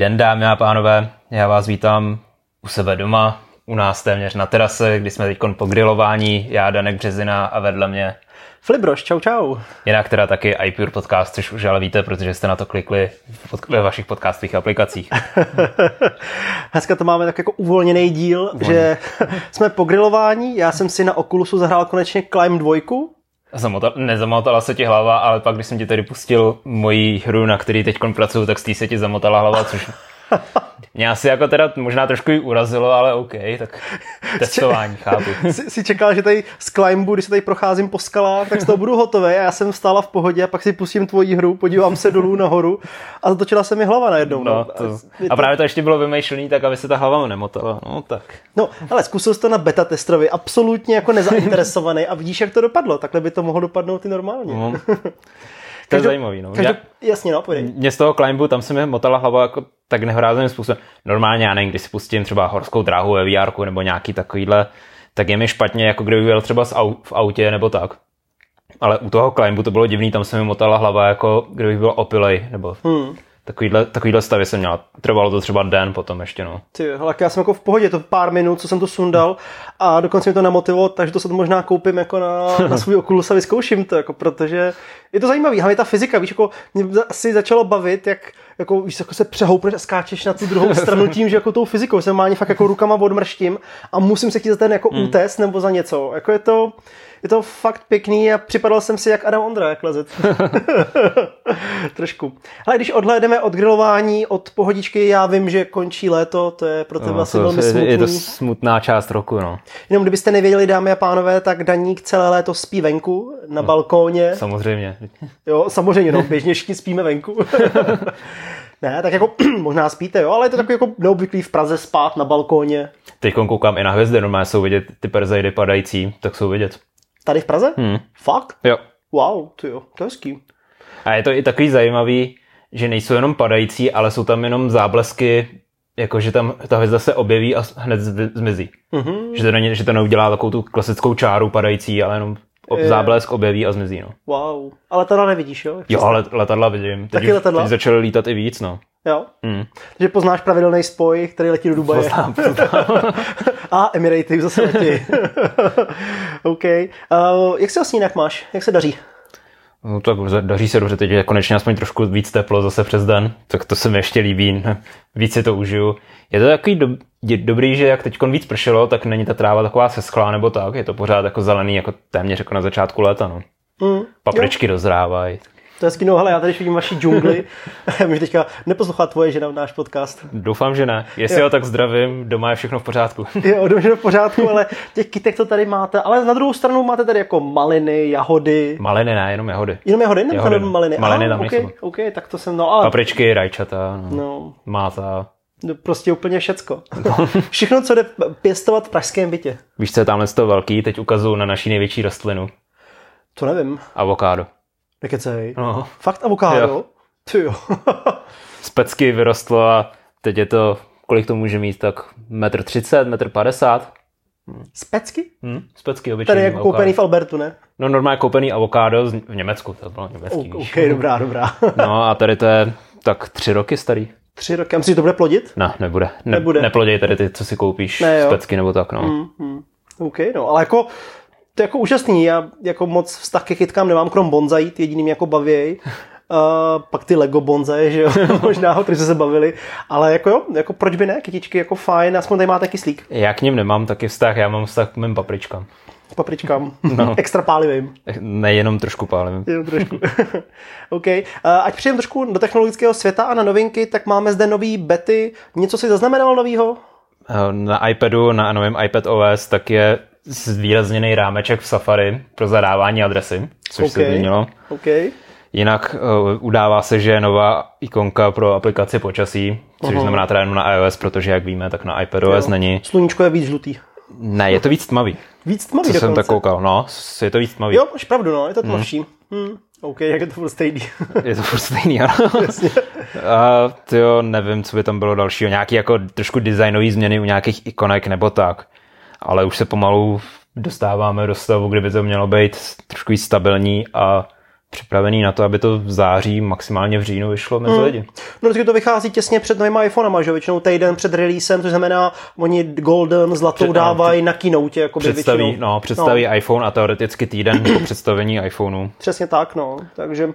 Den, dámy a pánové. Já vás vítám u sebe doma, u nás téměř na terase, kdy jsme teď po grilování, já Danek Březina a vedle mě Flibroš, čau čau. Jinak teda taky iPure podcast, což už ale víte, protože jste na to klikli ve vašich podcastových aplikacích. Dneska to máme tak jako uvolněný díl, Uvolně. že jsme po grilování, já jsem si na Oculusu zahrál konečně Climb 2, Zamotal, nezamotala se ti hlava, ale pak, když jsem ti tady pustil moji hru, na který teď pracuju, tak z té se ti zamotala hlava, což mě asi jako teda možná trošku i urazilo, ale OK, tak testování, chápu. Jsi, jsi čekal, že tady z climbu, když se tady procházím po skalách, tak z toho budu hotový a já jsem stála v pohodě a pak si pustím tvoji hru, podívám se dolů nahoru a zatočila se mi hlava najednou. No, no. To, a právě to ještě bylo vymýšlený tak, aby se ta hlava nemotala. No tak. No, ale zkusil jsi to na beta testrovi, absolutně jako nezainteresovaný a vidíš, jak to dopadlo. Takhle by to mohlo dopadnout i normálně. No. To je zajímavý. No. Každou, jasně, no, pojď. Mě z toho climbu, tam se mi motala hlava jako tak nehorázným způsobem. Normálně, já nevím, když si pustím třeba horskou dráhu ve VR nebo nějaký takovýhle, tak je mi špatně, jako kdyby byl třeba v autě nebo tak. Ale u toho climbu to bylo divný, tam se mi motala hlava, jako kdybych byl opilej, nebo hmm. Takovýhle, takovýhle stavy jsem měl. Trvalo to třeba den potom ještě, no. Ty, hele, já jsem jako v pohodě, to pár minut, co jsem to sundal a dokonce mi to namotivovalo, takže to se to možná koupím jako na, na svůj Oculus a vyzkouším to, jako, protože je to zajímavý, hlavně ta fyzika, víš, jako mě asi začalo bavit, jak jako, víš, jako se přehoupneš a skáčeš na tu druhou stranu tím, že jako tou fyzikou se má fakt jako rukama odmrštím a musím se chtít za ten jako mm. útes nebo za něco. Jako je to, je to fakt pěkný a připadal jsem si jak Adam Ondra, jak lezet. Trošku. Ale když odhlédeme od grilování, od pohodičky, já vím, že končí léto, to je pro tebe no, asi velmi smutný. Je to smutná část roku, no. Jenom kdybyste nevěděli, dámy a pánové, tak Daník celé léto spí venku, na no, balkóně. Samozřejmě. Jo, samozřejmě, no, běžně všichni spíme venku. Ne, tak jako možná spíte, jo, ale je to takový jako neobvyklý v Praze spát na balkóně. Teď koukám i na hvězdy, normálně jsou vidět ty perzejdy padající, tak jsou vidět. Tady v Praze? Hmm. Fakt? Jo. Wow, to jo, to je hezký. A je to i takový zajímavý, že nejsou jenom padající, ale jsou tam jenom záblesky, jako že tam ta hvězda se objeví a hned zmizí. Mm-hmm. Že, to není, že to neudělá takovou tu klasickou čáru padající, ale jenom ob, záblesk objeví a zmizí. No. Wow. Ale letadla nevidíš, jo? Jo, ale letadla vidím. Teď, Taky letadla? Teď začaly lítat i víc, no. Jo. Mm. Takže poznáš pravidelný spoj, který letí do Dubaje. Poznám, poznám. a Emirates zase letí. OK. Uh, jak se vlastně jinak máš? Jak se daří? No tak daří se dobře, teď je konečně aspoň trošku víc teplo zase přes den, tak to se mi ještě líbí, víc si to užiju. Je to takový do, je dobrý, že jak teď víc pršelo, tak není ta tráva taková seschlá nebo tak, je to pořád jako zelený, jako téměř jako na začátku léta, no. Mm, Papričky jo. dozrávají. To je hezký, no hele, já tady vidím vaši džungli. Můžu teďka neposlouchat tvoje žena v náš podcast. Doufám, že ne. Jestli jo. ho tak zdravím, doma je všechno v pořádku. jo, doma je v pořádku, ale těch kytek to tady máte. Ale na druhou stranu máte tady jako maliny, jahody. Maliny ne, jenom jahody. Jenom jahody, nebo jahody. maliny? Maliny tam okay, nejsou. OK, tak to jsem, no ale... Papričky, rajčata, no. no. máta. No, prostě úplně všecko. No. Všechno, co jde pěstovat v pražském bytě. Víš, co je tamhle to velký? Teď ukazuju na naší největší rostlinu. To nevím. Avokádo. Nekecej. No. Fakt avokádo? Jo. Ty jo. Z pecky vyrostlo a teď je to, kolik to může mít, tak metr třicet, metr padesát. Z pecky? Hmm, z pecky obyčejný Tady jako avokádo. koupený v Albertu, ne? No normálně koupený avokádo v Německu, to bylo německý. OK, okay dobrá, dobrá. no a tady to je tak tři roky starý. Tři roky. A myslíš, že to bude plodit? Ne, nebude. Ne, nebude. Neploděj tady ty, co si koupíš ne, z pecky nebo tak, no. Mm, mm. OK, no, ale jako to je jako úžasný. Já jako moc vztah ke chytkám nemám, krom bonzai, jediným jako bavěj. Uh, pak ty Lego bonzaje, že jo, možná ho, kteří se bavili, ale jako jo, jako proč by ne, kytičky jako fajn, aspoň tady máte kyslík. Já k ním nemám taky vztah, já mám vztah k mým papričkám. Papričkám, no. extra pálivým. Nejenom trošku pálivým. Jenom trošku. OK, uh, ať přijdem trošku do technologického světa a na novinky, tak máme zde nový bety. Něco si zaznamenalo novýho? Na iPadu, na novém iPad OS, tak je zvýrazněný rámeček v Safari pro zadávání adresy, což okay. se změnilo. Okay. Jinak uh, udává se, že je nová ikonka pro aplikaci počasí, což uh-huh. znamená teda jenom na iOS, protože jak víme, tak na iPadOS jo. není. Sluníčko je víc žlutý. Ne, je to víc tmavý. Víc tmavý Co dokonce. jsem tak koukal, no, je to víc tmavý. Jo, máš pravdu, no, je to tmavší. Hmm. Hmm. OK, jak je to furt stejný. je to furt stejný, ano. A tyjo, nevím, co by tam bylo dalšího. Nějaký jako trošku designové změny u nějakých ikonek nebo tak ale už se pomalu dostáváme do stavu, kdyby to mělo být trošku stabilní a připravený na to, aby to v září, maximálně v říjnu vyšlo mezi hmm. lidi. No vždycky to vychází těsně před novými iPhonema, že většinou týden před releasem, to znamená, oni Golden zlatou před, dávají no, na keynote, jako představí, většinou. No, představí no. iPhone a teoreticky týden po představení iPhoneu. Přesně tak, no, takže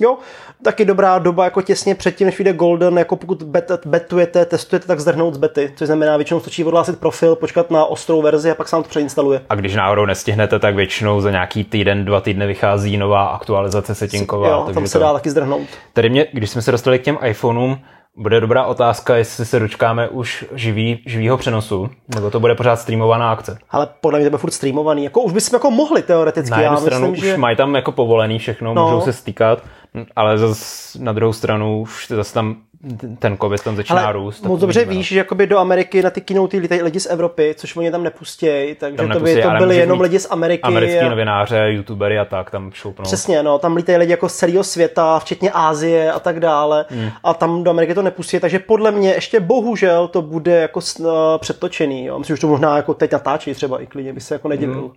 Jo, taky dobrá doba jako těsně předtím, než vyjde Golden, jako pokud bet, betujete, testujete, tak zdrhnout z bety, což znamená většinou stačí odhlásit profil, počkat na ostrou verzi a pak se vám to přeinstaluje. A když náhodou nestihnete, tak většinou za nějaký týden, dva týdny vychází nová aktualizace settingová. Jo, tam se to... dá taky zdrhnout. Tady mě, když jsme se dostali k těm iPhoneům, bude dobrá otázka, jestli se dočkáme už živý, živýho přenosu, nebo to bude pořád streamovaná akce. Ale podle mě to bude furt streamovaný. Jako už bychom jako mohli teoreticky. Na jednu Já stranu myslím, už že... mají tam jako povolený všechno, no. můžou se stýkat ale zas na druhou stranu už zase tam ten covid tam začíná ale růst. Moc dobře víš, že jakoby do Ameriky na ty keynote lítají lidi z Evropy, což oni tam nepustějí, takže tam to by to byli jenom lidi z Ameriky. Americký a... novináře, youtubery a tak tam šoupnou. Přesně, no, tam lítají lidi jako z celého světa, včetně Ázie a tak dále. Hmm. A tam do Ameriky to nepustí, takže podle mě ještě bohužel to bude jako uh, přetočený. Jo. Myslím, že to možná jako teď natáčí třeba i klidně, by se jako nedivil. Hmm.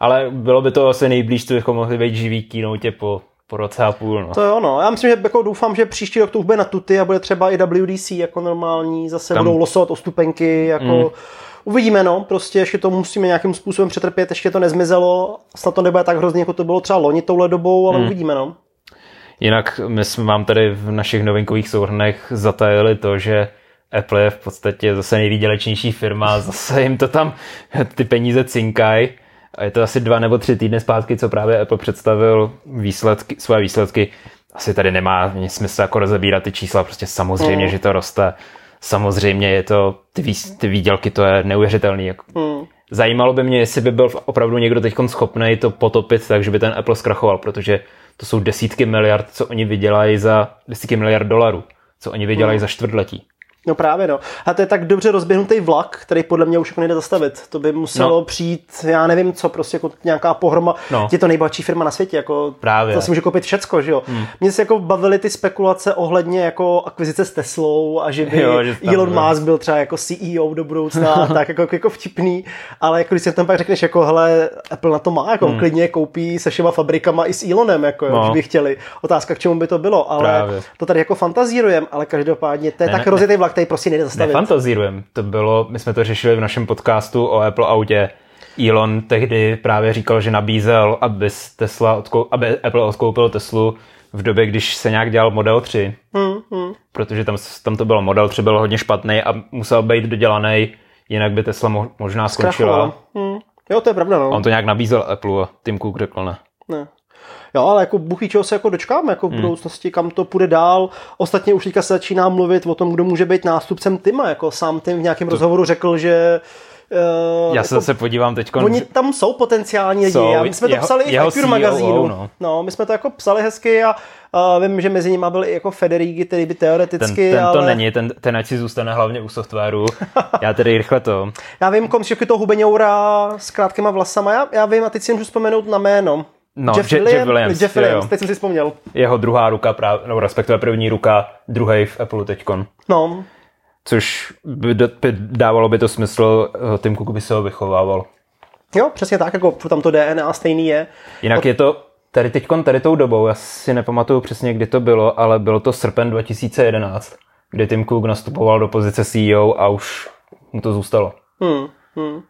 Ale bylo by to asi nejblíž, co bychom mohli být živý keynote po po roce a půl. No. To jo, no. Já myslím, že jako doufám, že příští rok to už bude na tuty a bude třeba i WDC jako normální, zase Tam... budou losovat o stupenky, jako mm. Uvidíme, no, prostě ještě to musíme nějakým způsobem přetrpět, ještě to nezmizelo, snad to nebude tak hrozně, jako to bylo třeba loni touhle dobou, ale mm. uvidíme, no. Jinak my jsme vám tady v našich novinkových souhrnech zatajili to, že Apple je v podstatě zase nejvýdělečnější firma, zase jim to tam ty peníze cinkají a je to asi dva nebo tři týdny zpátky, co právě Apple představil výsledky, své výsledky. Asi tady nemá smysl jako rozebírat ty čísla, prostě samozřejmě, mm. že to roste. Samozřejmě je to, ty, vý, ty výdělky, to je neuvěřitelný. Jako. Mm. Zajímalo by mě, jestli by byl opravdu někdo teď schopný to potopit tak, že by ten Apple zkrachoval, protože to jsou desítky miliard, co oni vydělají za desítky miliard dolarů, co oni vydělají mm. za čtvrtletí. No právě no. A to je tak dobře rozběhnutý vlak, který podle mě už jako nejde zastavit. To by muselo no. přijít, já nevím co, prostě jako nějaká pohroma. No. Je to nejbohatší firma na světě, jako právě. to si může koupit všecko, že jo. Hmm. Mně se jako bavily ty spekulace ohledně jako akvizice s Teslou a že by jo, že Elon Musk byl třeba jako CEO do budoucna, tak jako, jako, vtipný, ale jako když si tam pak řekneš jako hele, Apple na to má, jako hmm. klidně koupí se všema fabrikama i s Elonem, jako no. by chtěli. Otázka, k čemu by to bylo, ale právě. to tady jako fantazírujeme, ale každopádně to je ne, tak rozjetý vlak, který prostě nejde zastavit. Nefantazírujem. To bylo, my jsme to řešili v našem podcastu o Apple autě. Elon tehdy právě říkal, že nabízel, aby, Tesla odkou- aby Apple odkoupil Teslu v době, když se nějak dělal Model 3. Hmm, hmm. Protože tam, tam to bylo Model 3 byl hodně špatný a musel být dodělaný, jinak by Tesla mo- možná skončila. Hmm. Jo, to je pravda. No. On to nějak nabízel Apple a Tim Cook řekl ne. Ne. Jo, ale jako buchy, čeho se jako dočkáme jako v hmm. budoucnosti, kam to půjde dál. Ostatně už teďka se začíná mluvit o tom, kdo může být nástupcem Tima. Jako sám Tim v nějakém to... rozhovoru řekl, že Uh, Já se jako, zase podívám teď. Oni tam jsou potenciální lidi. my jsme to jeho, psali i v e magazínu. No. no. my jsme to jako psali hezky a uh, vím, že mezi nimi byl i jako Federigi, který by teoreticky. Ten, ten ale... to není, ten, ten ať si zůstane hlavně u softwaru. já tedy rychle to. Já vím, kom to hubeňoura s krátkýma vlasama. Já, já vím a teď si můžu vzpomenout na jméno. No, Jeff, Je, Williams, Jeff Williams. Jeff Williams, teď jsem si vzpomněl. Jeho druhá ruka, práv, no respektive první ruka, druhý v Apple teďkon. No. Což by, by dávalo by to smysl, eh, Tim Cook by se ho vychovával. Jo, přesně tak, jako tam to DNA stejný je. Jinak Od... je to tady teďkon, tady tou dobou, já si nepamatuju přesně, kdy to bylo, ale bylo to srpen 2011, kdy Tim Cook nastupoval do pozice CEO a už mu to zůstalo. Hmm, hmm.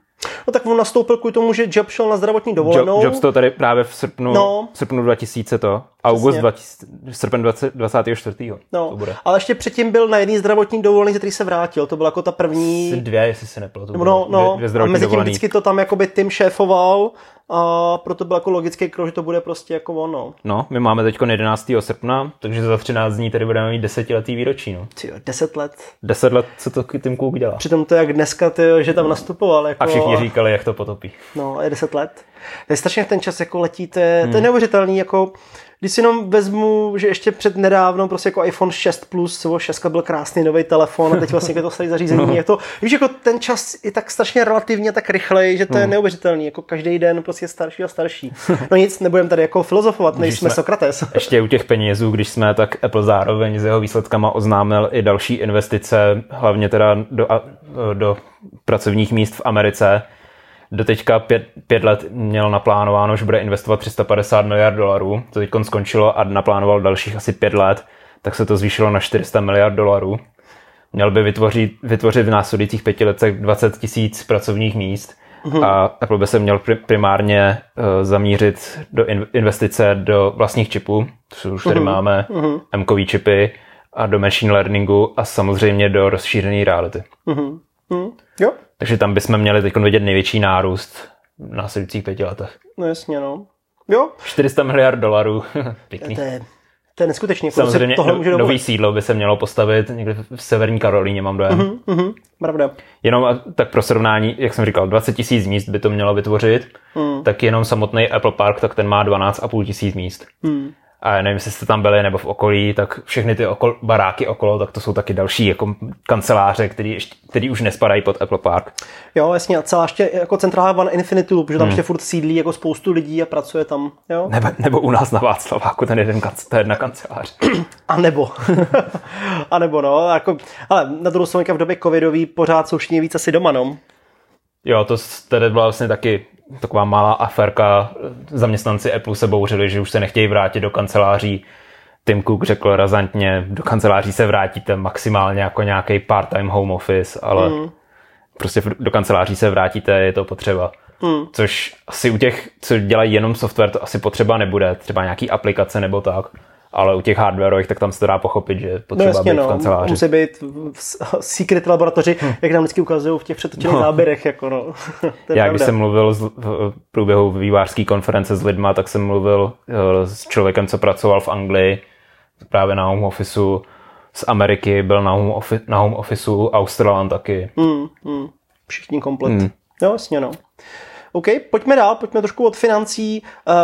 No tak on nastoupil kvůli tomu, že Job šel na zdravotní dovolenou. Job, Jobs to tady právě v srpnu, no. srpnu 2000 to, august 20, srpen 20, 24. No, to bude. ale ještě předtím byl na jedný zdravotní dovolený, který se vrátil, to byla jako ta první... Jsi dvě, jestli se nepletu. No, no, dvě, dvě a mezi tím vždycky to tam jakoby Tim šéfoval a proto byl jako logický krok, že to bude prostě jako ono. No, my máme teď 11. srpna, takže za 13 dní tady budeme mít desetiletý výročí. No. Tyjo, 10 let. 10 let, co to Tim Cook dělá. Přitom to jak dneska, tyjo, že tam nastupoval. Jako... A všichni říkali, jak to potopí. No, je 10 let. To je strašně ten čas jako letí, to je, hmm. to je hmm. neuvěřitelný, jako když si jenom vezmu, že ještě před nedávno prostě jako iPhone 6 Plus nebo 6 byl krásný nový telefon a teď vlastně je to starý zařízení. No. Je to, víš, jako ten čas je tak strašně relativně tak rychlej, že to je no. neuvěřitelný. Jako každý den prostě starší a starší. No nic, nebudeme tady jako filozofovat, než jsme Sokrates. Ještě u těch penězů, když jsme, tak Apple zároveň s jeho výsledkama oznámil i další investice, hlavně teda do, do pracovních míst v Americe do teďka pět, pět let měl naplánováno, že bude investovat 350 miliard dolarů, to teď skončilo a naplánoval dalších asi pět let, tak se to zvýšilo na 400 miliard dolarů. Měl by vytvořit, vytvořit v následujících pěti letech 20 tisíc pracovních míst mm-hmm. a Apple by se měl primárně uh, zamířit do in, investice do vlastních čipů, což už tady mm-hmm. máme, mm-hmm. m čipy a do machine learningu a samozřejmě do rozšířené reality. Mm-hmm. Mm, jo. Takže tam bychom měli teď vidět největší nárůst v následujících pěti letech. No jasně, no. Jo. 400 miliard dolarů. Pěkný. To je, to je neskutečný. Samozřejmě tohle může nový sídlo by se mělo postavit někde v severní Karolíně, mám dojem. Uh-huh, uh-huh, pravda. Jenom tak pro srovnání, jak jsem říkal, 20 tisíc míst by to mělo vytvořit, uh-huh. tak jenom samotný Apple Park, tak ten má 12,5 tisíc míst. Uh-huh a nevím, jestli jste tam byli nebo v okolí, tak všechny ty okol, baráky okolo, tak to jsou taky další jako kanceláře, který, který už nespadají pod Apple Park. Jo, jasně, a celá ještě jako centrála One Infinity Loop, že tam hmm. ještě furt sídlí jako spoustu lidí a pracuje tam. Jo? Nebo, nebo u nás na Václaváku ten jeden kanc, ta jedna kancelář. a nebo. a nebo no, jako, ale na druhou stranu v době covidový pořád jsou všichni víc asi doma, no. Jo, to tedy byla vlastně taky taková malá aferka. Zaměstnanci Apple se bouřili, že už se nechtějí vrátit do kanceláří. Tim Cook řekl razantně, do kanceláří se vrátíte maximálně jako nějaký part-time home office, ale mm. prostě do kanceláří se vrátíte, je to potřeba. Mm. Což asi u těch, co dělají jenom software, to asi potřeba nebude. Třeba nějaký aplikace nebo tak ale u těch hardwareových, tak tam se to dá pochopit, že potřeba no jasně, být no. v kanceláři. Musí být v secret laboratoři, hm. jak nám vždycky ukazují v těch přetočených no. záběrech. Jako no. Já když jsem mluvil z, v průběhu vývářské konference s lidma, tak jsem mluvil eh, s člověkem, co pracoval v Anglii, právě na home officeu, z Ameriky, byl na home, office, na home officeu, Australan taky. Mm, mm. Všichni komplet. Mm. Jo, jasně no. OK, pojďme dál, pojďme trošku od financí.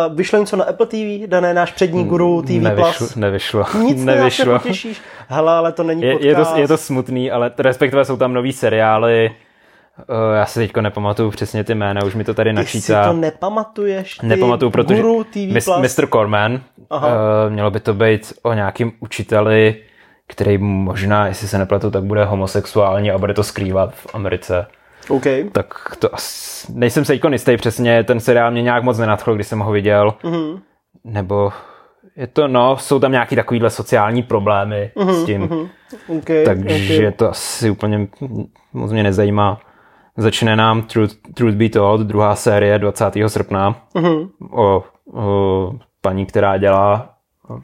Uh, vyšlo něco na Apple TV, dané náš přední guru TV+. Nevyšlo, nevyšlo. Nic nevyšlo. nepotěšíš. Hele, ale to není je, podcast. Je to, je to smutný, ale respektive jsou tam nový seriály. Uh, já si teďko nepamatuju přesně ty jména, už mi to tady načítá. Ty si to nepamatuješ? Ty Nepamatuju, protože Guru TV Mr. Corman, uh, mělo by to být o nějakým učiteli, který možná, jestli se nepletu, tak bude homosexuální a bude to skrývat v Americe. Okay. Tak to asi, nejsem se jistý přesně, ten seriál mě nějak moc nenadchl, když jsem ho viděl. Mm-hmm. Nebo je to, no, jsou tam nějaký takovýhle sociální problémy mm-hmm, s tím. Mm-hmm. Okay, takže okay. to asi úplně moc mě nezajímá. Začne nám Truth, Truth Be Told, druhá série 20. srpna mm-hmm. o, o paní, která dělá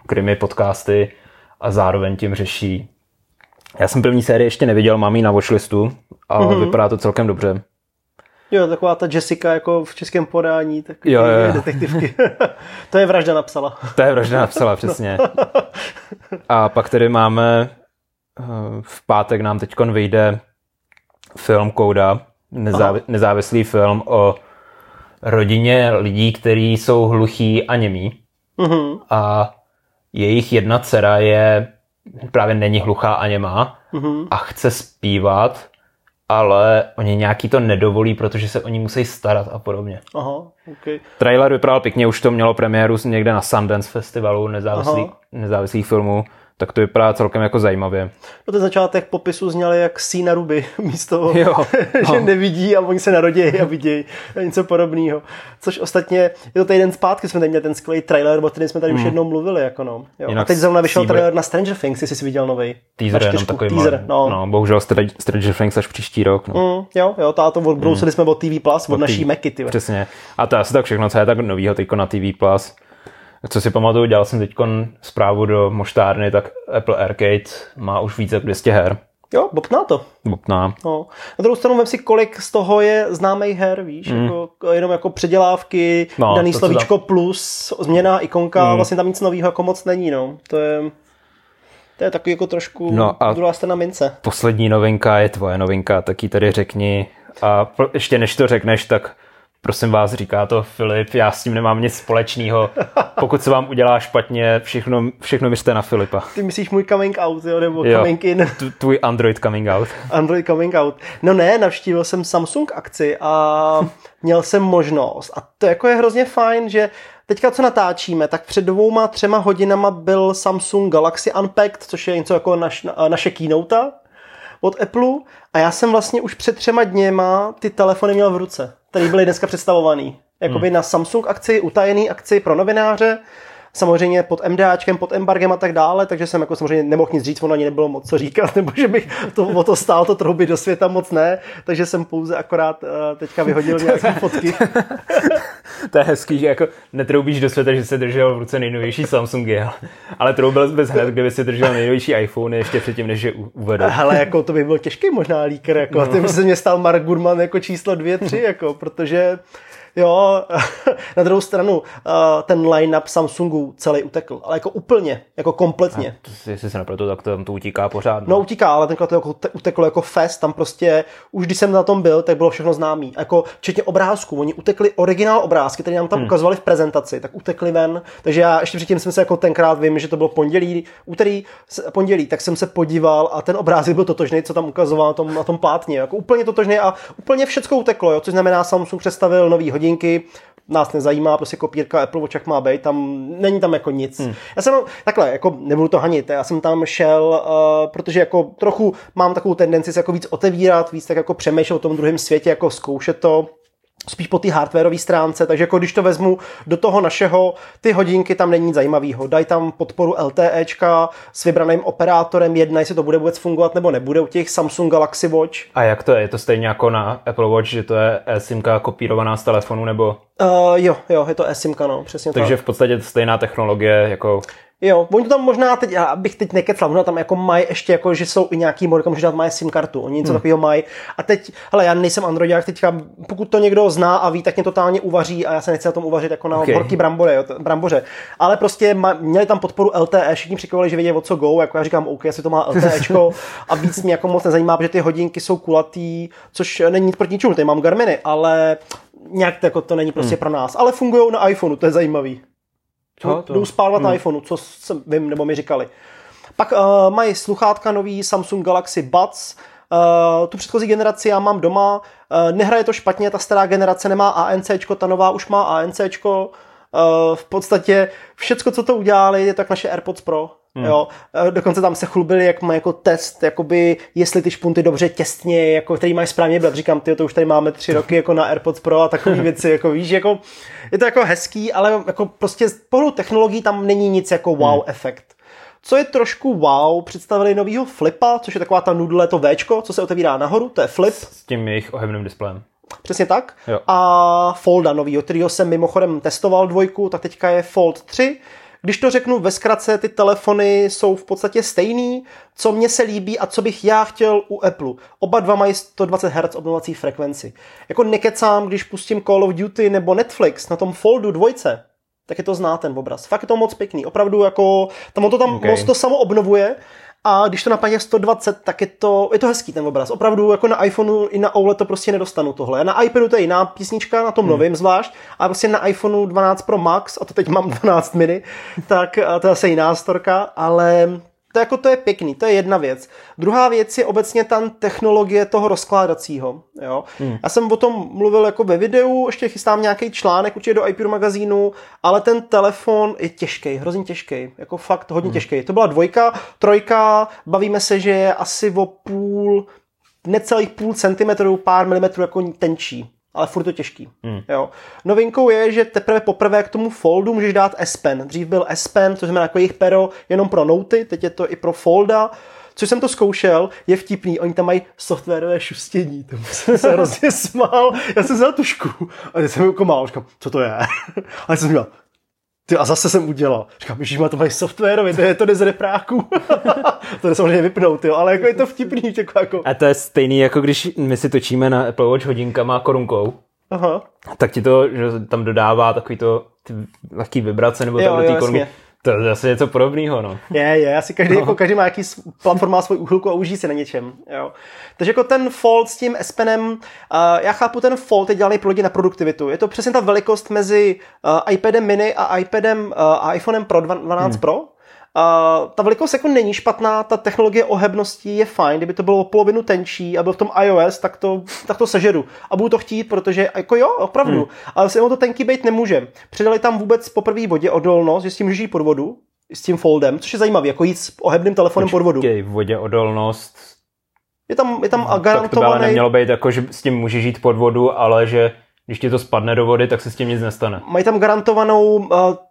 krimi podcasty a zároveň tím řeší já jsem první sérii ještě neviděl, mám ji na watchlistu a mm-hmm. vypadá to celkem dobře. Jo, taková ta Jessica jako v českém podání, tak jo, jo. detektivky. to je vražda napsala. to je vražda napsala, přesně. a pak tady máme, eh, v pátek nám teď vyjde film Kouda, nezávi- nezávislý film o rodině lidí, kteří jsou hluchí a němí. Mm-hmm. A jejich jedna dcera je právě není hluchá a nemá mm-hmm. a chce zpívat, ale oni nějaký to nedovolí, protože se oni musí starat a podobně. Aha, okay. Trailer vypadal pěkně, už to mělo premiéru někde na Sundance Festivalu nezávislých, nezávislých filmů tak to vypadá celkem jako zajímavě. No ten začátek popisu zněl jak sína ruby, místo jo, že no. nevidí a oni se narodí a vidí něco podobného. Což ostatně, je to týden zpátky, jsme tady měli ten skvělý trailer, o kterém jsme tady mm. už hmm. jednou mluvili. Jako no. jo. a teď zrovna vyšel trailer na Stranger Things, jestli jsi viděl nový. Teaser, jenom takový teaser, no. no. bohužel Stranger Things až příští rok. No. Mm, jo, jo, to, to odbrousili mm. jsme od TV Plus, od, od naší Meky. Přesně. A to je asi tak všechno, co je tak novýho teďko na TV Plus. Co si pamatuju, dělal jsem teď zprávu do moštárny, tak Apple Arcade má už více jak 200 her. Jo, bobná to. Bobná. No. Na druhou stranu vem si, kolik z toho je známých her, víš, mm. jako, jenom jako předělávky, no, daný to, slovíčko tam... plus, změna ikonka, mm. vlastně tam nic nového jako moc není, no. To je... To je takový jako trošku no a druhá strana mince. Poslední novinka je tvoje novinka, tak ji tady řekni. A ještě než to řekneš, tak Prosím vás, říká to Filip, já s tím nemám nic společného. Pokud se vám udělá špatně, všechno, všechno myšte na Filipa. Ty myslíš můj coming out, jo, nebo jo, coming in? tvůj Android coming out. Android coming out. No ne, navštívil jsem Samsung akci a měl jsem možnost. A to jako je hrozně fajn, že teďka co natáčíme, tak před dvouma, třema hodinama byl Samsung Galaxy Unpacked, což je něco jako naš, naše keynote od Apple a já jsem vlastně už před třema dněma ty telefony měl v ruce které byly dneska představovaný. Jakoby hmm. na Samsung akci, utajený akci pro novináře, samozřejmě pod MDAčkem, pod embargem a tak dále, takže jsem jako samozřejmě nemohl nic říct, ono ani nebylo moc co říkat, nebo že bych to, o to stál to trouby do světa moc ne, takže jsem pouze akorát uh, teďka vyhodil nějaké fotky. to je hezký, že jako netroubíš do světa, že se držel v ruce nejnovější Samsungy, ale troubil bys hned, kdyby si držel nejnovější iPhone ještě předtím, než je uvedl. Hele, jako to by byl těžký možná líker, jako, no. by se mě stal Mark Gurman jako číslo dvě, tři, jako, protože Jo, na druhou stranu eh, ten line-up Samsungu celý utekl, ale jako úplně, jako kompletně. A to, jestli se nepletu, tak to tam to utíká pořád. No, no utíká, ale tenkrát to jako uteklo jako fest, tam prostě, už když jsem na tom byl, tak bylo všechno známý. Jako včetně obrázků, oni utekli originál obrázky, které nám tam hmm. ukazovali v prezentaci, tak utekli ven. Takže já ještě předtím jsem se jako tenkrát vím, že to bylo pondělí, úterý, pondělí, tak jsem se podíval a ten obrázek byl totožný, co tam ukazoval na tom, na tom plátně. Jako úplně totožný a úplně všechno uteklo, jo, což znamená, Samsung představil nový hodinky hodinky, nás nezajímá, prostě kopírka Apple Watch jak má být, tam není tam jako nic. Hmm. Já jsem takhle, jako nebudu to hanit, já jsem tam šel, uh, protože jako trochu mám takovou tendenci se jako víc otevírat, víc tak jako přemýšlet o tom druhém světě, jako zkoušet to, spíš po té hardwareové stránce, takže jako když to vezmu do toho našeho, ty hodinky tam není nic zajímavého. Dají tam podporu LTEčka s vybraným operátorem, jedna, jestli to bude vůbec fungovat nebo nebude u těch Samsung Galaxy Watch. A jak to je? Je to stejně jako na Apple Watch, že to je eSIMka kopírovaná z telefonu nebo? Uh, jo, jo, je to eSIMka, no, přesně Takže tak. v podstatě stejná technologie jako Jo, oni to tam možná teď, abych teď nekecal, možná tam jako mají ještě jako, že jsou i nějaký mody, může dát mají SIM kartu, oni něco hmm. takového mají. A teď, hele, já nejsem Androidák, teďka, pokud to někdo zná a ví, tak mě totálně uvaří a já se nechci na tom uvařit jako na okay. horký bramboře, jo, bramboře. Ale prostě ma, měli tam podporu LTE, všichni přikovali, že vědí o co go, jako já říkám, OK, jestli to má LTEčko a víc mě jako moc nezajímá, protože ty hodinky jsou kulatý, což není nic proti ničemu, tady mám Garminy, ale nějak jako to není prostě hmm. pro nás. Ale fungují na iPhoneu, to je zajímavý. Co? To? Jdou spárovat hmm. na iPhoneu, co jsem, vím, nebo mi říkali. Pak uh, mají sluchátka nový Samsung Galaxy Buds, Uh, tu předchozí generaci já mám doma, uh, nehraje to špatně, ta stará generace nemá ANC, ta nová už má ANC. Uh, v podstatě všecko, co to udělali, je tak naše AirPods Pro. Hmm. Jo, dokonce tam se chlubili, jak má jako test, jakoby, jestli ty špunty dobře těstně, jako, který mají správně brat. Říkám, ty to už tady máme tři roky jako na AirPods Pro a takové věci, jako víš, jako, je to jako hezký, ale jako prostě z pohledu technologií tam není nic jako wow hmm. efekt. Co je trošku wow, představili novýho Flipa, což je taková ta nudle, to Včko, co se otevírá nahoru, to je Flip. S tím jejich ohebným displejem. Přesně tak. Jo. A Folda novýho, kterýho jsem mimochodem testoval dvojku, tak teďka je Fold 3 když to řeknu ve zkratce, ty telefony jsou v podstatě stejný, co mně se líbí a co bych já chtěl u Apple. Oba dva mají 120 Hz obnovací frekvenci. Jako nekecám, když pustím Call of Duty nebo Netflix na tom Foldu dvojce, tak je to zná ten obraz. Fakt je to moc pěkný. Opravdu jako, tam to tam okay. moc to samo obnovuje a když to napadne 120, tak je to, je to hezký ten obraz. Opravdu jako na iPhoneu i na OLED to prostě nedostanu tohle. Na iPadu to je jiná písnička, na tom hmm. novém zvlášť, a prostě na iPhoneu 12 Pro Max, a to teď mám 12 mini, tak to je zase jiná storka, ale to, jako to je pěkný, to je jedna věc. Druhá věc je obecně ta technologie toho rozkládacího. Jo? Hmm. Já jsem o tom mluvil jako ve videu, ještě chystám nějaký článek určitě do iPure magazínu, ale ten telefon je těžký, hrozně těžký, jako fakt hodně hmm. těžký. To byla dvojka, trojka, bavíme se, že je asi o půl, necelých půl centimetru, pár milimetrů jako tenčí ale furt to těžký. Hmm. Jo. Novinkou je, že teprve poprvé k tomu foldu můžeš dát S Pen. Dřív byl S Pen, což znamená jako jejich pero jenom pro noty, teď je to i pro folda. Co jsem to zkoušel, je vtipný, oni tam mají softwarové šustění, tomu jsem se hrozně smál, já jsem vzal tušku a teď jsem jako říkám, co to je? A jsem říkal, ty a zase jsem udělal. Říkám, že má to mají softwarově, to je to jde z repráku. to jde samozřejmě vypnout, jo, ale jako je to vtipný. Jako, jako. A to je stejný, jako když my si točíme na Apple Watch hodinkama a korunkou. Aha. Tak ti to, že tam dodává takový to ty lehký vibrace nebo jo, tam do té korunky. To je zase něco podobného, no. Je, je, asi každý, no. jako každý má jaký platform, má svůj úchylku a uží si na něčem, jo. Takže jako ten Fold s tím S Penem, uh, já chápu, ten Fold je dělaný pro lidi na produktivitu. Je to přesně ta velikost mezi uh, iPadem mini a iPadem uh, a iPhonem Pro 12 hmm. Pro, Uh, ta velikost jako není špatná, ta technologie ohebnosti je fajn, kdyby to bylo polovinu tenčí a byl v tom iOS, tak to, tak to sežeru. A budu to chtít, protože jako jo, opravdu, hmm. ale se to tenký být nemůže. Přidali tam vůbec po první vodě odolnost, že s tím můžeš jít pod vodu, s tím foldem, což je zajímavé, jako jít s ohebným telefonem Počkej, pod vodu. vodě odolnost. Je tam, je tam no, garantovaný... Tak to by ale nemělo být jako, že s tím můžeš jít pod vodu, ale že když ti to spadne do vody, tak se s tím nic nestane. Mají tam garantovanou uh,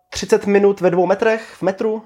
30 minut ve dvou metrech v metru.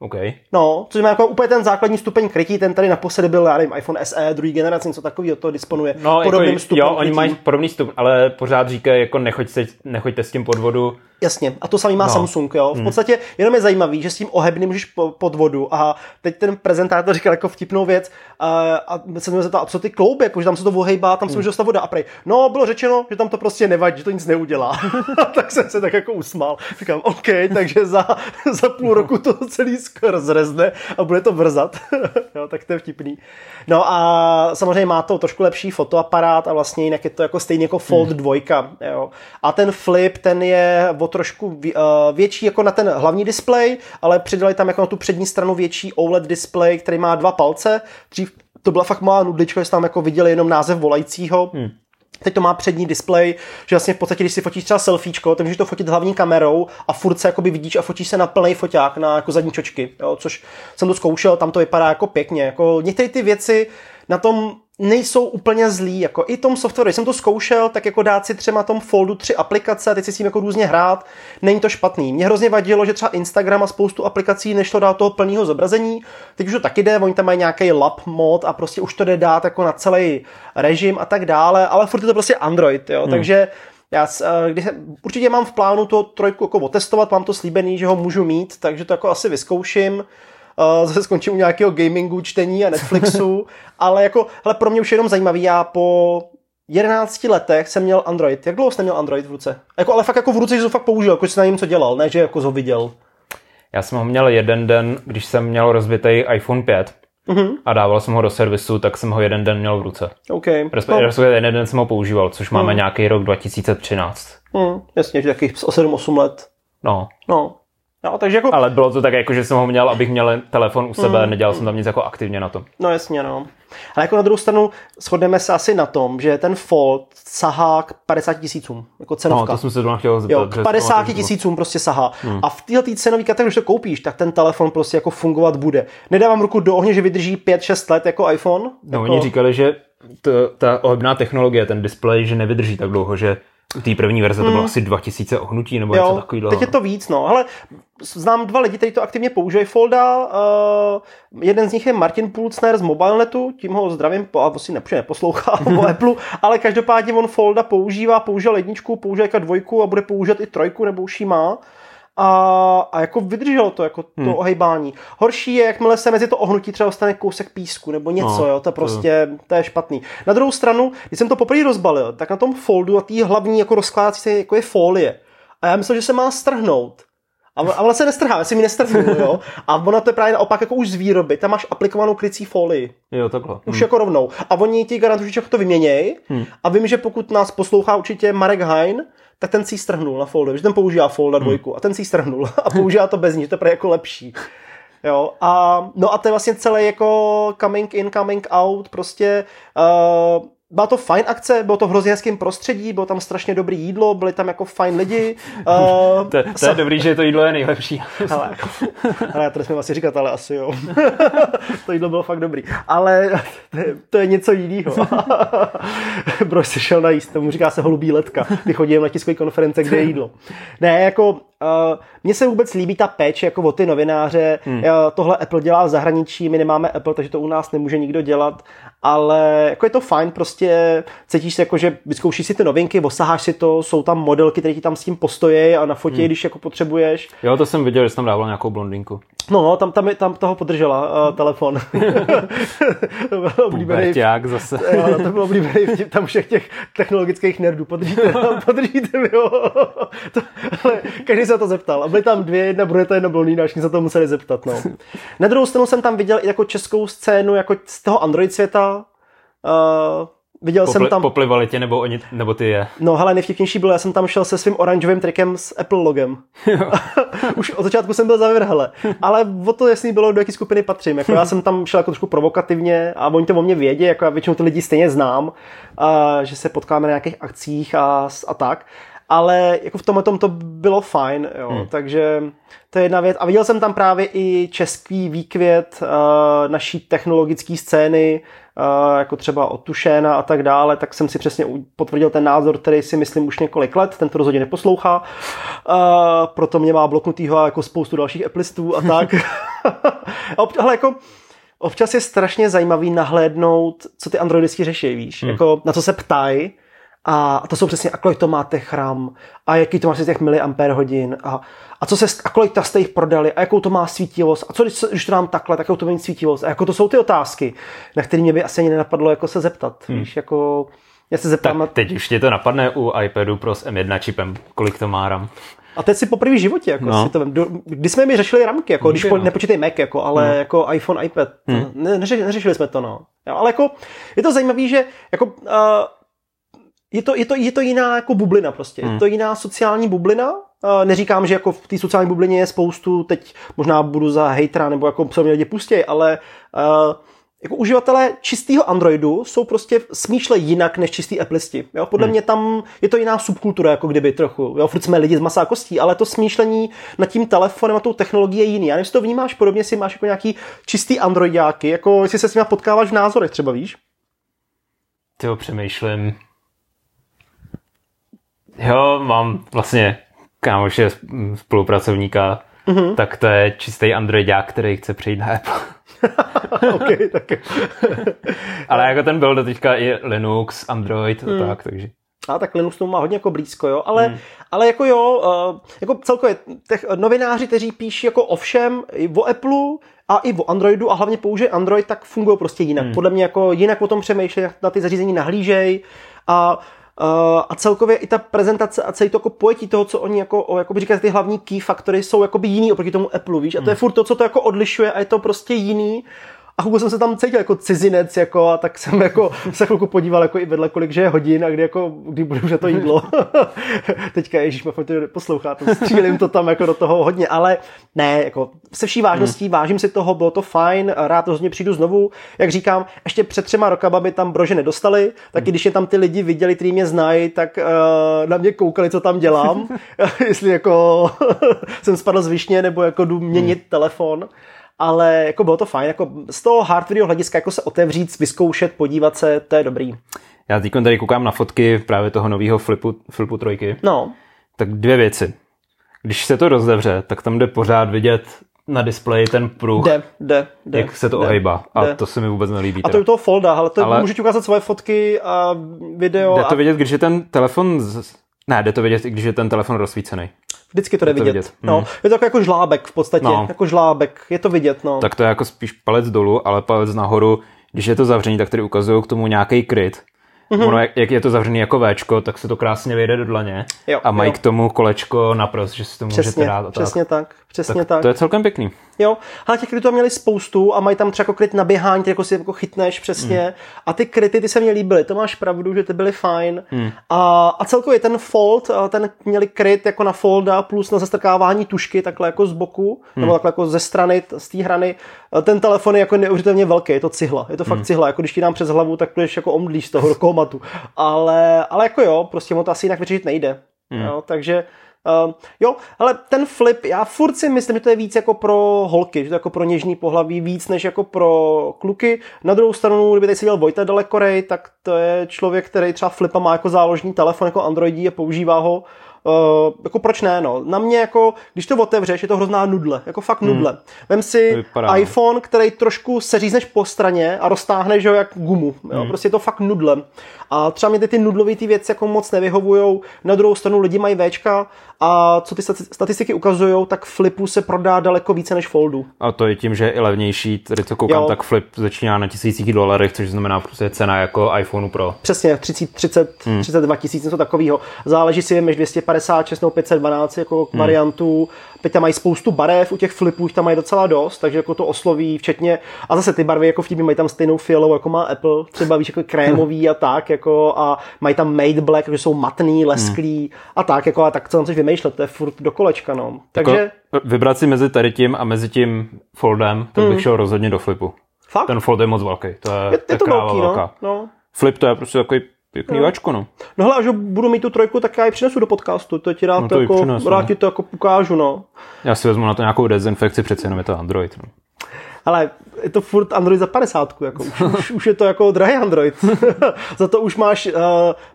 OK. No, což má jako úplně ten základní stupeň krytí, ten tady naposledy byl, já nevím, iPhone SE, druhý generace, něco takového, to disponuje No, podobným jako, stupněm jo, oni krytí. mají podobný stup, ale pořád říkají, jako nechoďte, nechoďte s tím pod vodu. Jasně, a to samý má No. Samsung, jo. V podstatě jenom je zajímavý, že s tím ohebným můžeš po, pod vodu a teď ten prezentátor říkal jako vtipnou věc a, a se mě zeptal, a co ty klouby, jako, že tam se to ohejbá, tam se může dostat voda a prej, no bylo řečeno, že tam to prostě nevadí, že to nic neudělá. tak jsem se tak jako usmál. Říkám, OK, takže za, za půl roku to celý skoro zrezne a bude to vrzat. jo, tak to je vtipný. No a samozřejmě má to trošku lepší fotoaparát a vlastně jinak je to jako stejně jako Fold 2. Jo. A ten flip, ten je o trošku eh, větší jako na ten hlavní displej, ale přidali tam jako na tu přední stranu větší OLED displej, který má dva palce. Dřív to byla fakt malá nudlička, že tam jako viděli jenom název volajícího. Hmm. Teď to má přední displej, že vlastně v podstatě, když si fotíš třeba selfiečko, tak můžeš to fotit hlavní kamerou a furt se jakoby vidíš a fotíš se na plný foťák, na jako zadní čočky, jo, což jsem to zkoušel, tam to vypadá jako pěkně. Jako některé ty věci na tom nejsou úplně zlý, jako i tom softwaru, když jsem to zkoušel, tak jako dát si třeba tom foldu tři aplikace a teď si s tím jako různě hrát, není to špatný. Mě hrozně vadilo, že třeba Instagram a spoustu aplikací nešlo dát toho plného zobrazení, teď už to taky jde, oni tam mají nějaký lab mod a prostě už to jde dát jako na celý režim a tak dále, ale furt je to prostě Android, jo, hmm. takže já eh, když, určitě mám v plánu to trojku jako otestovat, mám to slíbený, že ho můžu mít, takže to jako asi vyzkouším. Uh, zase skončím u nějakého gamingu, čtení a Netflixu, ale jako, hele, pro mě už je jenom zajímavý, já po 11 letech jsem měl Android. Jak dlouho jsi neměl Android v ruce? Jako, ale fakt jako v ruce, že to fakt použil, jako jsi na něm co dělal, ne, že jako ho viděl. Já jsem ho měl jeden den, když jsem měl rozbitý iPhone 5 Mhm. a dával jsem ho do servisu, tak jsem ho jeden den měl v ruce. OK. Respektive No, respektive jeden den jsem ho používal, což máme nějaký rok 2013. hm, jasně, že takových 7-8 let. No, No. No, takže jako, ale bylo to tak jako, že jsem ho měl, abych měl telefon u sebe, Hmm. nedělal jsem tam nic jako aktivně na to. no jasně, no. Ale jako na druhou stranu shodneme se asi na tom, že ten Fold sahá k 50 tisícům, jako No, cenovka. to jsem se zrovna chtěl zeptat. Jo, k to 50 máte- tisícům prostě sahá. Hmm. A v této cenové kategorii, když to koupíš, tak ten telefon prostě jako fungovat bude. Nedávám ruku do ohně, že vydrží 5-6 let jako iPhone. No, jako... oni říkali, že to, ta ohebná technologie, ten displej, že nevydrží tak dlouho, že té první verze to bylo asi 2000 ohnutí nebo něco Jo, takového. teď je to víc, no. Ale znám dva lidi, kteří to aktivně používají Folda. Uh, jeden z nich je Martin Pulcner z Mobilenetu, tím ho zdravím, po, a asi nepřijde, neposlouchá o Apple, ale každopádně on Folda používá, použil jedničku, použil jako dvojku a bude používat i trojku, nebo už ji má. A, a jako vydrželo to, jako to ohejbání. Horší je, jakmile se mezi to ohnutí třeba dostane kousek písku nebo něco, No, jo, to je prostě, to je špatný. Na druhou stranu, když jsem to poprvé rozbalil, tak na tom foldu, na té hlavní jako rozkládací se jako je folie. A já myslel, že se má strhnout. A a ona se nestrhá, já si mi nestrhnul, jo. A ona to je právě naopak jako už z výroby, tam máš aplikovanou krycí folii. Jo, takhle. Už jako rovnou. A oni ti garantují, že to vyměněj. Hmm. A vím, že pokud nás poslouchá určitě Marek Hein, tak ten si ji strhnul na folder, že ten používá folder dvojku a ten si ji strhnul a používá to bez ní, že to je jako lepší. Jo, a, no a to je vlastně celé jako coming in, coming out, prostě uh, byla to fajn akce, bylo to v hrozně hezkém prostředí, bylo tam strašně dobré jídlo, byli tam jako fajn lidi. Uh, To, to je dobrý, že to jídlo je nejlepší. ale, ale to nesmím asi říkat, ale asi jo. to jídlo bylo fakt dobrý. Ale to je, to je něco jiného. Brož se šel najíst, tomu říká se holubí letka, kdy chodím na tiskové konference, kde je jídlo. Ne, jako uh, mně se vůbec líbí ta péče jako o ty novináře. Hmm. Tohle Apple dělá v zahraničí, my nemáme Apple, takže to u nás nemůže nikdo dělat, ale jako je to fajn, prostě cítíš se jako, že vyzkoušíš si ty novinky, osaháš si to, jsou tam modelky, které ti tam s tím postojí a na fotě, hmm. když jako potřebuješ. Jo, to jsem viděl, že jsi tam dával nějakou blondinku. No, no, tam, tam, tam toho podržela uh, telefon. to bylo oblíbený, Puberťák zase. jo, to bylo oblíbený vtip tam všech těch technologických nerdů. Podržíte, podržíte mi ho. To, ale každý se na to zeptal. A byly tam dvě, jedna bruneta, jedna blondýna, všichni se to museli zeptat. No. Na druhou stranu jsem tam viděl i jako českou scénu jako z toho Android světa. Uh, viděl Popli, jsem tam... Poplivali tě, nebo, oni, nebo ty je. No hele, nejvtipnější bylo, já jsem tam šel se svým oranžovým trikem s Apple logem. Už od začátku jsem byl zavrhle, ale o to jasný bylo, do jaké skupiny patřím. Jako já jsem tam šel jako trošku provokativně a oni to o mě vědí, jako já většinou ty lidi stejně znám, a, že se potkáme na nějakých akcích a, a tak. Ale jako v tomhle tom to bylo fajn, jo. Hmm. takže to je jedna věc. A viděl jsem tam právě i český výkvět uh, naší technologické scény, uh, jako třeba od Tušéna a tak dále, tak jsem si přesně potvrdil ten názor, který si myslím už několik let, ten to rozhodně neposlouchá, uh, proto mě má bloknutýho jako spoustu dalších Applistů a tak. ale jako občas je strašně zajímavý nahlédnout, co ty androidisti řeší, víš, hmm. jako na co se ptají, a to jsou přesně, a kolik to máte chram, a jaký to má těch miliampere hodin, a, a, co se, a kolik ta jste jich prodali, a jakou to má svítivost, a co když, když to dám takhle, tak jakou to má svítivost, a jako to jsou ty otázky, na které mě by asi ani nenapadlo jako se zeptat, hmm. víš, jako... Já se zeptám. Tak teď už tě to napadne u iPadu Pro s M1 čipem, kolik to má RAM. A teď si po první životě, jako no. si to vím. Kdy jsme mi řešili ramky, jako, když no. nepočítej Mac, jako, ale no. jako iPhone, iPad, hmm. ne, neřešili jsme to, no. Jo, ale jako, je to zajímavé, že jako, uh, je to, je, to, je to jiná jako bublina prostě. Hmm. Je to jiná sociální bublina. Neříkám, že jako v té sociální bublině je spoustu, teď možná budu za hejtra, nebo jako se mě lidi pustěj, ale uh, jako uživatelé čistého Androidu jsou prostě smýšle jinak než čistý Appleisti. Jo? Podle hmm. mě tam je to jiná subkultura, jako kdyby trochu. Jo? Furt jsme lidi z masa a kostí, ale to smýšlení nad tím telefonem a tou technologií je jiný. Já nevím, jestli to vnímáš podobně, si máš jako nějaký čistý Androidáky, jako jestli se s nimi potkáváš v názorech třeba, víš? Ty přemýšlím. Jo, mám vlastně kámoše spolupracovníka, mm-hmm. tak to je čistý Androidák, který chce přejít na Apple. ok, tak. Ale jako ten byl do teďka i Linux, Android a hmm. tak, takže. A tak Linux tomu má hodně jako blízko, jo. Ale, hmm. ale jako jo, uh, jako celkově těch novináři, kteří píší jako o všem, i o Apple, a i o Androidu a hlavně použije Android, tak fungují prostě jinak. Hmm. Podle mě jako jinak o tom přemýšlej, na ty zařízení nahlížej a a celkově i ta prezentace a celý to jako pojetí toho, co oni jako, jako by říkají, ty hlavní key faktory jsou jako by jiný oproti tomu Apple, víš? A to je hmm. furt to, co to jako odlišuje a je to prostě jiný a chvilku jsem se tam cítil jako cizinec, jako, a tak jsem jako se chvilku podíval jako i vedle, kolik že je hodin a kdy, jako, kdy bude už to jídlo. Teďka, ježíš, to poslouchá, to střílím to tam jako do toho hodně, ale ne, jako se vší vážností, hmm. vážím si toho, bylo to fajn, rád rozhodně přijdu znovu. Jak říkám, ještě před třema rokama by tam brože nedostali, tak hmm. když je tam ty lidi viděli, kteří mě znají, tak uh, na mě koukali, co tam dělám, jestli jako jsem spadl z višně, nebo jako jdu měnit hmm. telefon ale jako bylo to fajn, jako z toho hardware hlediska jako se otevřít, vyzkoušet, podívat se, to je dobrý. Já teď tady koukám na fotky právě toho nového flipu, flipu trojky. No. Tak dvě věci. Když se to rozdevře, tak tam jde pořád vidět na displeji ten pruh, jde, jde, jde, jak se to ohejbá. A jde. to se mi vůbec nelíbí. A to je toho folda, ale to ale můžu ti ukázat svoje fotky a video. Jde to a... vidět, když je ten telefon... Z... Ne, jde to vidět, i když je ten telefon rozsvícený. Vždycky to jde vidět. vidět. No, hmm. Je to jako, jako žlábek v podstatě, no. jako žlábek, je to vidět. No. Tak to je jako spíš palec dolů, ale palec nahoru, když je to zavřený, tak tady ukazují k tomu nějaký kryt. Mm-hmm. Ono, jak, jak je to zavřený jako Včko, tak se to krásně vyjde do dlaně. Jo, a mají jo. k tomu kolečko naprost, že si to přesně, můžete dát. A přesně tak. tak. Přesně tak, tak. To je celkem pěkný. Jo, ale těch krytů měli spoustu a mají tam třeba jako kryt na běhání, ty jako si jako chytneš přesně. Mm. A ty kryty, ty se mě líbily, to máš pravdu, že ty byly fajn. Mm. A, a celkově ten fold, ten měli kryt jako na folda plus na zastrkávání tušky takhle jako z boku, mm. nebo takhle jako ze strany, z té hrany. Ten telefon je jako neuvěřitelně velký, je to cihla, je to fakt mm. cihla, jako když ti dám přes hlavu, tak budeš jako omdlíš z toho do komatu. Ale, ale jako jo, prostě mu to asi jinak vyřešit nejde. Mm. Jo, takže Uh, jo, ale ten flip, já furt si myslím, že to je víc jako pro holky, že to je jako pro něžný pohlaví, víc než jako pro kluky. Na druhou stranu, kdyby tady seděl Vojta Dalekorej, tak to je člověk, který třeba flipa má jako záložní telefon, jako Androidí a používá ho uh, jako proč ne, no. Na mě jako, když to otevřeš, je to hrozná nudle, jako fakt hmm. nudle. Hmm. Vem si Vypadá. iPhone, který trošku seřízneš po straně a roztáhneš ho jak gumu, jo. Hmm. Prostě je to fakt nudle. A třeba mě ty, ty nudlové ty věci jako moc nevyhovujou. Na druhou stranu lidi mají Včka a co ty statistiky ukazují, tak flipu se prodá daleko více než foldu. A to je tím, že je i levnější, tady co koukám, jo. tak flip začíná na tisících dolarech, což znamená prostě cena jako iPhoneu Pro. Přesně, 30, 30, hmm. 32 tisíc, něco takového. Záleží si, vemeš 200 556 nebo 512 jako hmm. variantů. Teď tam mají spoustu barev, u těch flipů jich tam mají docela dost, takže jako to osloví včetně. A zase ty barvy jako vtipně mají tam stejnou fialovou, jako má Apple, třeba víš, jako krémový hmm. a tak, jako a mají tam made black, že jsou matný, hmm. lesklý hmm. a tak, jako a tak co tam chceš vymýšlet, to je furt do kolečka, no. Jako, takže... Jako, vybrat si mezi tady tím a mezi tím foldem, tak hmm. bych šel rozhodně do flipu. Fakt? Ten fold je moc velký, to je, je, je to velký, no, velká. no. no. Flip to je prostě takový Pěkný no. vačko, no. No hele, až budu mít tu trojku, tak já ji přinesu do podcastu, to ti rád, no to jako, přinesu, rád no. ti to jako ukážu, no. Já si vezmu na to nějakou dezinfekci, přece jenom je to Android, no. Ale je to furt Android za 50, jako už, už, už je to jako drahý Android. za to už máš uh,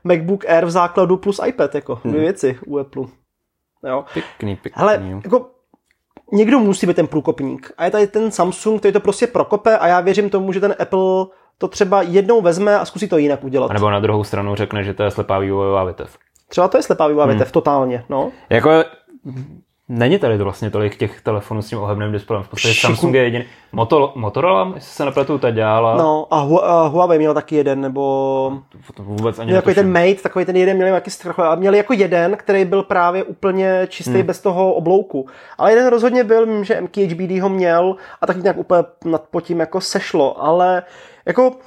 MacBook Air v základu plus iPad, jako dvě věci u Apple. Jo. Pěkný, pěkný. Hele, jako někdo musí být ten průkopník. A je tady ten Samsung, který to prostě prokope a já věřím tomu, že ten Apple to třeba jednou vezme a zkusí to jinak udělat. A nebo na druhou stranu řekne, že to je slepá vývojová větev. Třeba to je slepá vývojová větev, totálně, no. Jako Není tady to vlastně tolik těch telefonů s tím ohebným displejem. V podstatě Všichni- Samsung je jediný. Moto, Motorola, jestli se nepletu, ta dělala. No a Hu- a Huawei měl taky jeden, nebo To vůbec ani měl takový ten. Mate, takový ten jeden měli jaký strach, a měli jako jeden, který byl právě úplně čistý hmm. bez toho oblouku. Ale jeden rozhodně byl, vím, že MKHBD ho měl a taky nějak úplně nad pod tím jako sešlo, ale jako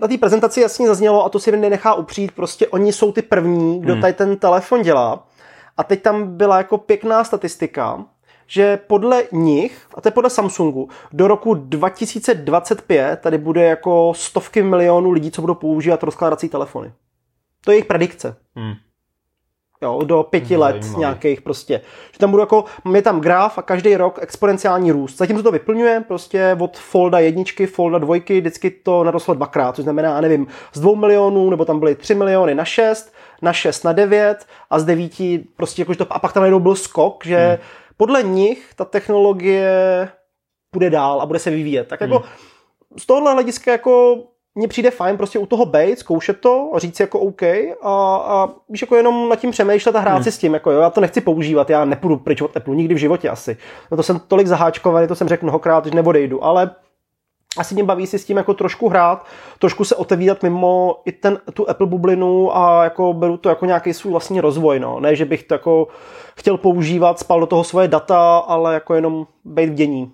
na té prezentaci jasně zaznělo, a to si nenechá upřít, prostě oni jsou ty první, kdo tady ten telefon dělá. A teď tam byla jako pěkná statistika, že podle nich, a to je podle Samsungu, do roku 2025 tady bude jako stovky milionů lidí, co budou používat rozkládací telefony. To je jejich predikce. Hmm. Jo, do pěti let Zajímavý. nějakých prostě. Že tam bude jako, je tam graf a každý rok exponenciální růst. Zatím se to vyplňuje prostě od Folda jedničky, Folda dvojky, vždycky to narostlo dvakrát, což znamená, nevím, z dvou milionů, nebo tam byly tři miliony na šest, na šest na devět a z devíti prostě jakože to, a pak tam najednou byl skok, že hmm. podle nich ta technologie bude dál a bude se vyvíjet. Tak jako z tohohle hlediska jako mně přijde fajn prostě u toho být, zkoušet to a říct jako OK a, a víš, jako jenom nad tím přemýšlet a hrát hmm. si s tím, jako jo, já to nechci používat, já nepůjdu pryč od Apple nikdy v životě asi. No to jsem tolik zaháčkovaný, to jsem řekl mnohokrát, že neodejdu, ale asi mě baví si s tím jako trošku hrát, trošku se otevírat mimo i ten, tu Apple bublinu a jako beru to jako nějaký svůj vlastní rozvoj, no. Ne, že bych to jako chtěl používat, spal do toho svoje data, ale jako jenom být v dění.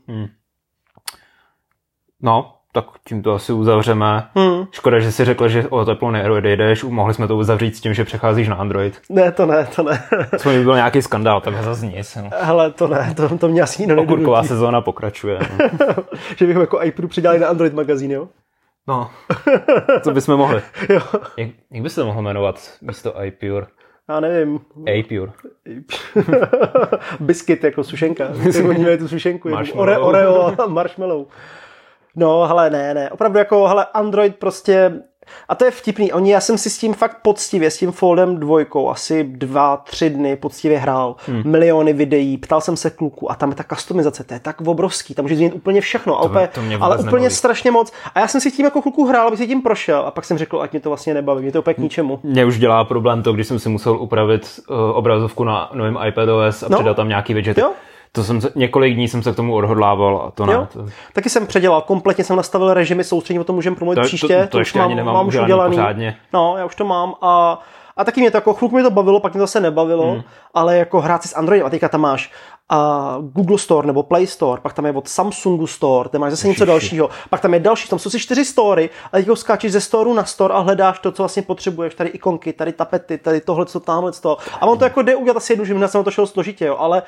No, tak tím to asi uzavřeme. Hmm. Škoda, že si řekl, že o Apple neodejdeš. Mohli jsme to uzavřít s tím, že přecházíš na Android. Ne, to ne, to ne. Co by byl nějaký skandál, tak zase nic. No. Hele, to ne, to, to mě asi nikdo Okurková sezóna pokračuje. No. že bychom jako iPadu přidali na Android magazín, jo? no. Co bychom mohli? Jo, Jak, jak by se to mohlo jmenovat místo iPure? já nevím. A-Pure. Jako sušenka. Oni měli tu sušenku. Marshmallow. Ore, Oreo a marshmallow. No, hele, ne, ne. Opravdu jako, hele, Android prostě... A to je vtipný. Oni, já jsem si s tím fakt poctivě, s tím Foldem dvojkou, asi dva, tři dny poctivě hrál. Hmm. Miliony videí, ptal jsem se kluku a tam je ta customizace, to je tak obrovský, tam může změnit úplně všechno. A To- úplně, to mě ale úplně nebaví. strašně moc. A já jsem si tím jako chvilku hrál, abych si tím prošel a pak jsem řekl, ať mě to vlastně nebaví, mě to úplně k ničemu. Mě už dělá problém to, když jsem si musel upravit uh, obrazovku na novém iPadOS a No. přidat tam nějaký widget. Jo. To jsem se, několik dní jsem se k tomu odhodlával a to ne. To, Taky jsem předělal, kompletně jsem nastavil režimy soustředění, o tom můžeme promluvit To- to- příště. to už ještě ani nemám už udělaný pořádně. No, já už to mám a, a taky mě to jako chvilku mě to bavilo, pak mě to zase nebavilo, hmm. ale jako hrát si s Androidem a teďka tam máš a Google Store nebo Play Store, pak tam je od Samsungu Store, tam máš zase něco dalšího, pak tam je další, tam jsou si čtyři story a teď skáčeš ze storu na store a hledáš to, co vlastně potřebuješ, tady ikonky, tady tapety, tady tohle, co tamhle, to. A on to jako jde udělat asi jednu, že na to šlo složitě, jo, ale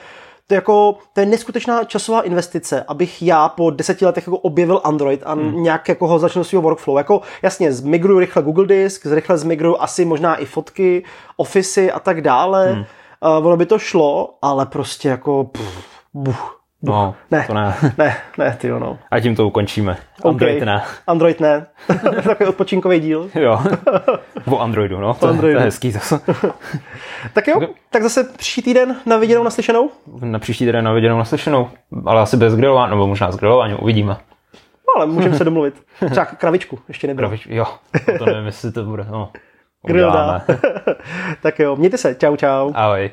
to je jako, to je neskutečná časová investice, abych já po deseti letech jako objevil Android a hmm. nějak jako ho začal svého workflow. Jako jasně, zmigruju rychle Google Disk, rychle zmigruju asi možná i fotky, Office a tak dále. Hmm. Uh, ono by to šlo, ale prostě jako pff, buch. No, Ne. to ne. Ne, ne, ty jo, no. A tím to ukončíme. Android OK. ne. Android ne. Takový odpočinkový díl. Jo. o Androidu, no. To, Androidu. to je hezký zase. Tak jo, tak zase příští týden na viděnou, naslyšenou. Na příští týden na viděnou naslyšenou. Ale asi bez grilování, nebo možná s grilováním, uvidíme. No, ale můžeme se domluvit. Třeba kravičku ještě nebylo. Kravič, jo, to nevím, jestli to bude. No. Grill dá. tak jo, mějte se. Čau, čau. Ahoj.